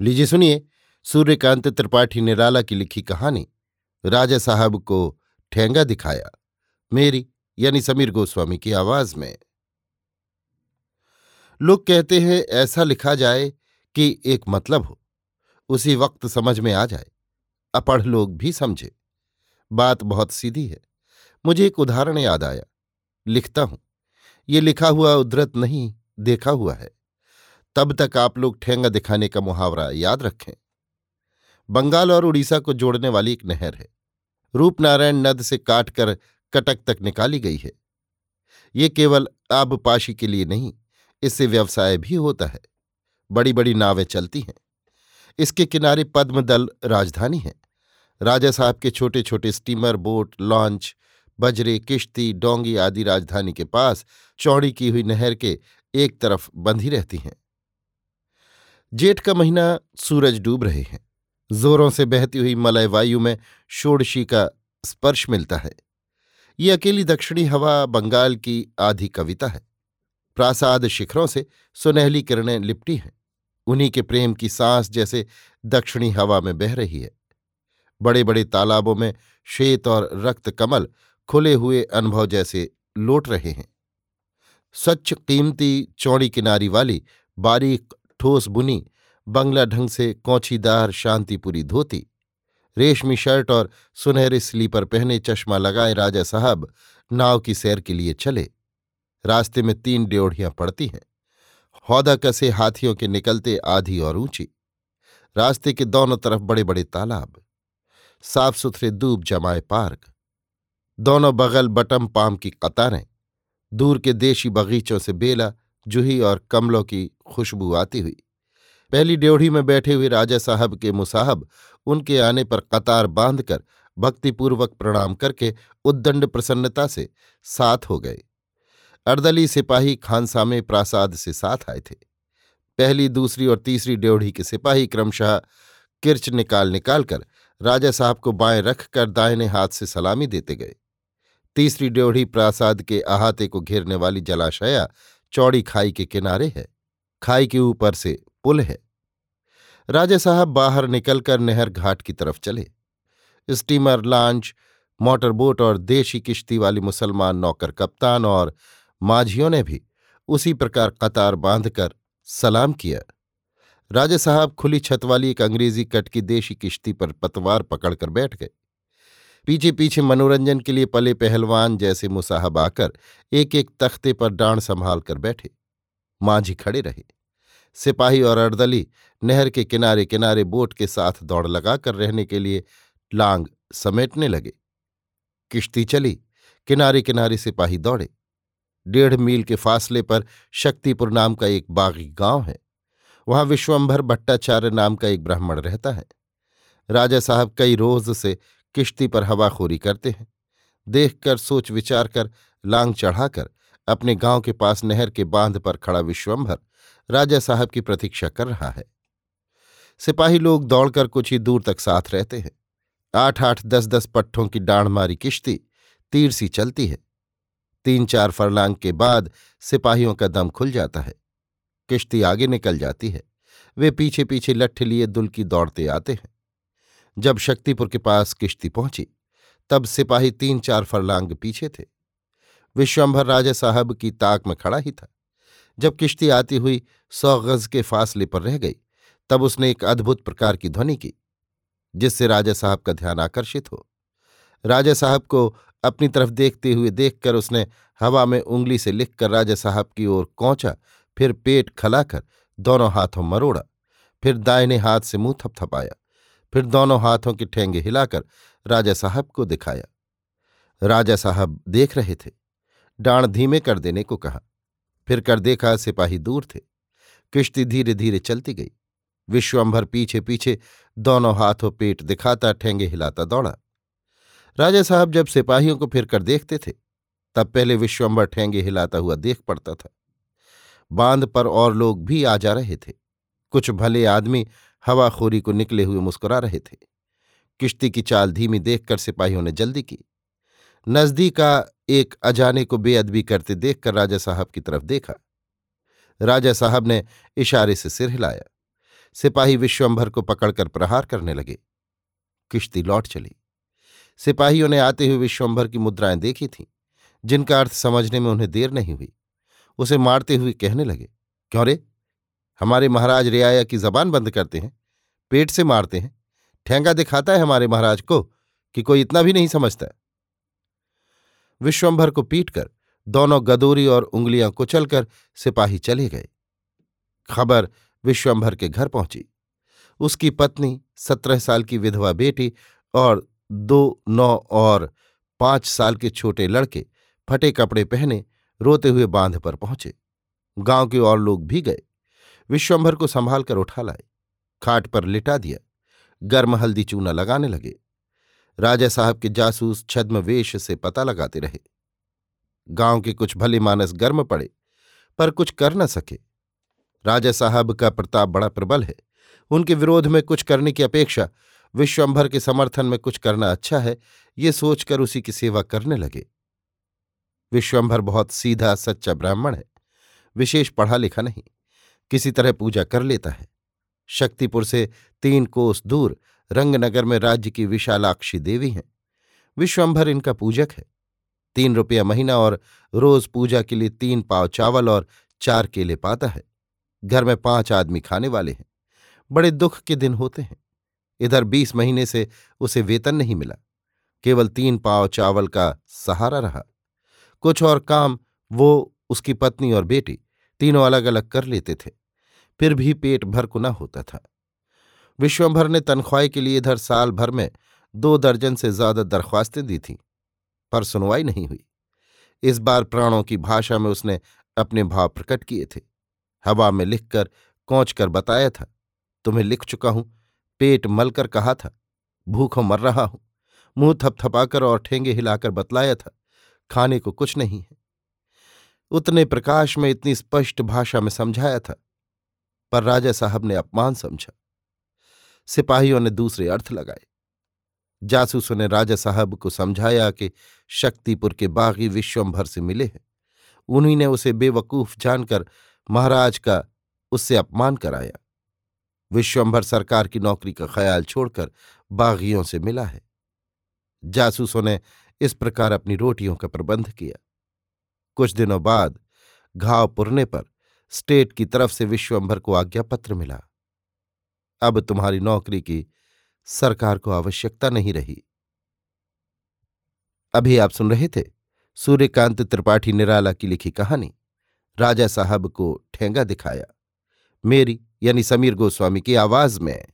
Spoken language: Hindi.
लीजिए सुनिए, सूर्यकांत त्रिपाठी निराला की लिखी कहानी, राजा साहब को ठेंगा दिखाया, मेरी यानी समीर गोस्वामी की आवाज़ में। लोग कहते हैं, ऐसा लिखा जाए कि एक मतलब हो, उसी वक्त समझ में आ जाए, अपढ़ लोग भी समझे। बात बहुत सीधी है, मुझे एक उदाहरण याद आया, लिखता हूँ, ये लिखा हुआ उद्धृत नहीं, देखा हुआ है। तब तक आप लोग ठेंगा दिखाने का मुहावरा याद रखें। बंगाल और उड़ीसा को जोड़ने वाली एक नहर है। रूपनारायण नद से काटकर कटक तक निकाली गई है। ये केवल आबपाशी के लिए नहीं, इससे व्यवसाय भी होता है। बड़ी बड़ी नावें चलती हैं। इसके किनारे पद्मदल राजधानी है। राजा साहब के छोटे छोटे स्टीमर, बोट, लॉन्च, बजरे, किश्ती, डोंगी आदि राजधानी के पास चौड़ी की हुई नहर के एक तरफ़ बंधी रहती हैं। जेठ का महीना सूरज डूब रहे हैं। जोरों से बहती हुई मलय वायु में षोड़शी का स्पर्श मिलता है। ये अकेली दक्षिणी हवा बंगाल की आधी कविता है। प्रासाद शिखरों से सुनहली किरणें लिपटी हैं। उन्हीं के प्रेम की सांस जैसे दक्षिणी हवा में बह रही है। बड़े बड़े तालाबों में श्वेत और रक्त कमल खुले हुए अनुभव जैसे लौट रहे हैं। स्वच्छ कीमती चौड़ी किनारी वाली बारीक ठोस बुनी, बंगला ढंग से कौछीदार शांतिपुरी धोती। रेशमी शर्ट और सुनहरे स्लीपर पहने चश्मा लगाए राजा साहब नाव की सैर के लिए चले। रास्ते में तीन ड्योढ़ियाँ पड़ती हैं। हौदा कसे हाथियों के निकलते आधी और ऊँची। रास्ते के दोनों तरफ़ बड़े बड़े तालाब। साफ़ सुथरे दूब जमाए पार्क। दोनों बगल बटम पाम की कतारें। दूर के देशी बगीचों से बेला जूही और कमलों की खुशबू आती हुई। पहली ड्योढ़ी में बैठे हुए राजा साहब के मुसाहब उनके आने पर कतार बांधकर भक्तिपूर्वक प्रणाम करके उद्दंड प्रसन्नता से साथ हो गए। अर्दली सिपाही खानसामे प्रासाद से साथ आए थे। पहली, दूसरी और तीसरी ड्योढ़ी के सिपाही क्रमशः किर्च निकाल निकाल कर राजा साहब को बाएँ रखकर दाहिने हाथ से सलामी देते गए। तीसरी ड्योढ़ी प्रासाद के अहाते को घेरने वाली जलाशया चौड़ी खाई के किनारे है, खाई के ऊपर से पुल है। राजा साहब बाहर निकलकर नहर घाट की तरफ़ चले। स्टीमर लॉन्च मोटरबोट और देशी किश्ती वाली मुसलमान नौकर कप्तान और माझियों ने भी उसी प्रकार कतार बांधकर सलाम किया। राजा साहब खुली छत वाली एक अंग्रेज़ी कट की देशी किश्ती पर पतवार पकड़कर बैठ गए। पीछे पीछे मनोरंजन के लिए पले पहलवान जैसे मुसाहब आकर एक एक तख्ते पर डांड संभाल कर बैठे। मांझी खड़े रहे। सिपाही और अर्दली नहर के किनारे किनारे बोट के साथ दौड़ लगाकर रहने के लिए लांग समेटने लगे। किश्ती चली। किनारे किनारे सिपाही दौड़े। डेढ़ मील के फासले पर शक्तिपुर नाम का एक बागी गाँव है। वहाँ विश्वंभर भट्टाचार्य नाम का एक ब्राह्मण रहता है। राजा साहब कई रोज से किश्ती पर हवाखोरी करते हैं। देखकर, सोच विचार कर, लांग चढ़ाकर, अपने गाँव के पास नहर के बाँध पर खड़ा विश्वंभर, राजा साहब की प्रतीक्षा कर रहा है। सिपाही लोग दौड़कर कुछ ही दूर तक साथ रहते हैं। आठ आठ दस दस पट्ठों की डांड मारी किश्ती, तीर सी चलती है। तीन चार फरलांग के बाद सिपाहियों का दम खुल जाता है। किश्ती आगे निकल जाती है। वे पीछे पीछे लट्ठ लिए दुलकी दौड़ते आते हैं। जब शक्तिपुर के पास किश्ती पहुँची, तब सिपाही तीन चार फरलांग पीछे थे। विश्वंभर राजा साहब की ताक में खड़ा ही था। जब किश्ती आती हुई सौ गज के फासले पर रह गई, तब उसने एक अद्भुत प्रकार की ध्वनि की, जिससे राजा साहब का ध्यान आकर्षित हो। राजा साहब को अपनी तरफ़ देखते हुए देखकर उसने हवा में उंगली से लिखकर राजा साहब की ओर कौचा, फिर पेट खलाकर दोनों हाथों मरोड़ा, फिर दाहिने हाथ से मुँह थपथपाया। फिर दोनों हाथों के ठेंगे हिलाकर राजा साहब को दिखाया। राजा साहब देख रहे थे। डांड धीमे कर देने को कहा। फिर कर देखा सिपाही दूर थे। किश्ती धीरे धीरे चलती गई। विश्वंभर पीछे पीछे दोनों हाथों पेट दिखाता, ठेंगे हिलाता दौड़ा। राजा साहब जब सिपाहियों को फिर कर देखते थे, तब पहले विश्वंभर ठेंगे हिलाता हुआ देख पड़ता था। बाँध पर और लोग भी आ जा रहे थे। कुछ भले आदमी हवाखोरी को निकले हुए मुस्कुरा रहे थे। किश्ती की चाल धीमी देखकर सिपाहियों ने जल्दी की। नजदीका एक अजाने को बेअदबी करते देखकर राजा साहब की तरफ़ देखा। राजा साहब ने इशारे से सिर हिलाया। सिपाही विश्वंभर को पकड़कर प्रहार करने लगे। किश्ती लौट चली। सिपाहियों ने आते हुए विश्वंभर की मुद्राएँ देखी थीं, जिनका अर्थ समझने में उन्हें देर नहीं हुई। उसे मारते हुए कहने लगे, क्यों रे? हमारे महाराज रियाया की जबान बंद करते हैं, पेट से मारते हैं। ठेंगा दिखाता है हमारे महाराज को कि कोई इतना भी नहीं समझता विश्वंभर को पीटकर दोनों गदोरी और उंगलियाँ कुचलकर सिपाही चले गए। खबर विश्वंभर के घर पहुँची। उसकी पत्नी, सत्रह साल की विधवा बेटी और दो, नौ और पाँच साल के छोटे लड़के फटे कपड़े पहने रोते हुए बाँध पर पहुँचे। गाँव के और लोग भी गए। विश्वंभर को संभाल कर उठा लाए। खाट पर लिटा दिया। गर्म हल्दी चूना लगाने लगे। राजा साहब के जासूस छद्म वेश से पता लगाते रहे। गाँव के कुछ भले मानस गर्म पड़े, पर कुछ कर न सके। राजा साहब का प्रताप बड़ा प्रबल है। उनके विरोध में कुछ करने की अपेक्षा, विश्वंभर के समर्थन में कुछ करना अच्छा है, ये सोचकर उसी की सेवा करने लगे। विश्वंभर बहुत सीधा, सच्चा ब्राह्मण है। विशेष पढ़ा लिखा नहीं। किसी तरह पूजा कर लेता है। शक्तिपुर से तीन कोस दूर रंगनगर में राज्य की विशालाक्षी देवी हैं। विश्वंभर इनका पूजक है। तीन रुपया महीना और रोज पूजा के लिए तीन पाव चावल और चार केले पाता है। घर में पाँच आदमी खाने वाले हैं। बड़े दुख के दिन होते हैं। इधर बीस महीने से उसे वेतन नहीं मिला। केवल तीन पाव चावल का सहारा रहा। कुछ और काम वो, उसकी पत्नी और बेटी तीनों अलग अलग कर लेते थे, फिर भी पेट भर को होता था। विश्वभर ने तनख्वाही के लिए इधर साल भर में दो दर्जन से ज़्यादा दरख्वास्तें दी थीं, पर सुनवाई नहीं हुई। इस बार प्राणों की भाषा में उसने अपने भाव प्रकट किए थे। हवा में लिखकर, कौच कर बताया था, तुम्हें लिख चुका हूँ, पेट मलकर कहा था, भूखों मर रहा हूँ, मुँह थपथपाकर और ठेंगे हिलाकर बतलाया था, खाने को कुछ नहीं है। उतने प्रकाश में इतनी स्पष्ट भाषा में समझाया था, पर राजा साहब ने अपमान समझा। सिपाहियों ने दूसरे अर्थ लगाए। जासूसों ने राजा साहब को समझाया कि शक्तिपुर के बागी विश्वंभर से मिले हैं। उन्हीं ने उसे बेवकूफ़ जानकर महाराज का उससे अपमान कराया। विश्वंभर सरकार की नौकरी का ख्याल छोड़कर बागियों से मिला है। जासूसों ने इस प्रकार अपनी रोटियों का प्रबंध किया। कुछ दिनों बाद घाव पुरने पर स्टेट की तरफ़ से विश्वंभर को आज्ञा पत्र मिला। अब तुम्हारी नौकरी की सरकार को आवश्यकता नहीं रही। अभी आप सुन रहे थे सूर्यकांत त्रिपाठी निराला की लिखी कहानी, राजा साहब को ठेंगा दिखाया। मेरी यानी समीर गोस्वामी की आवाज़ में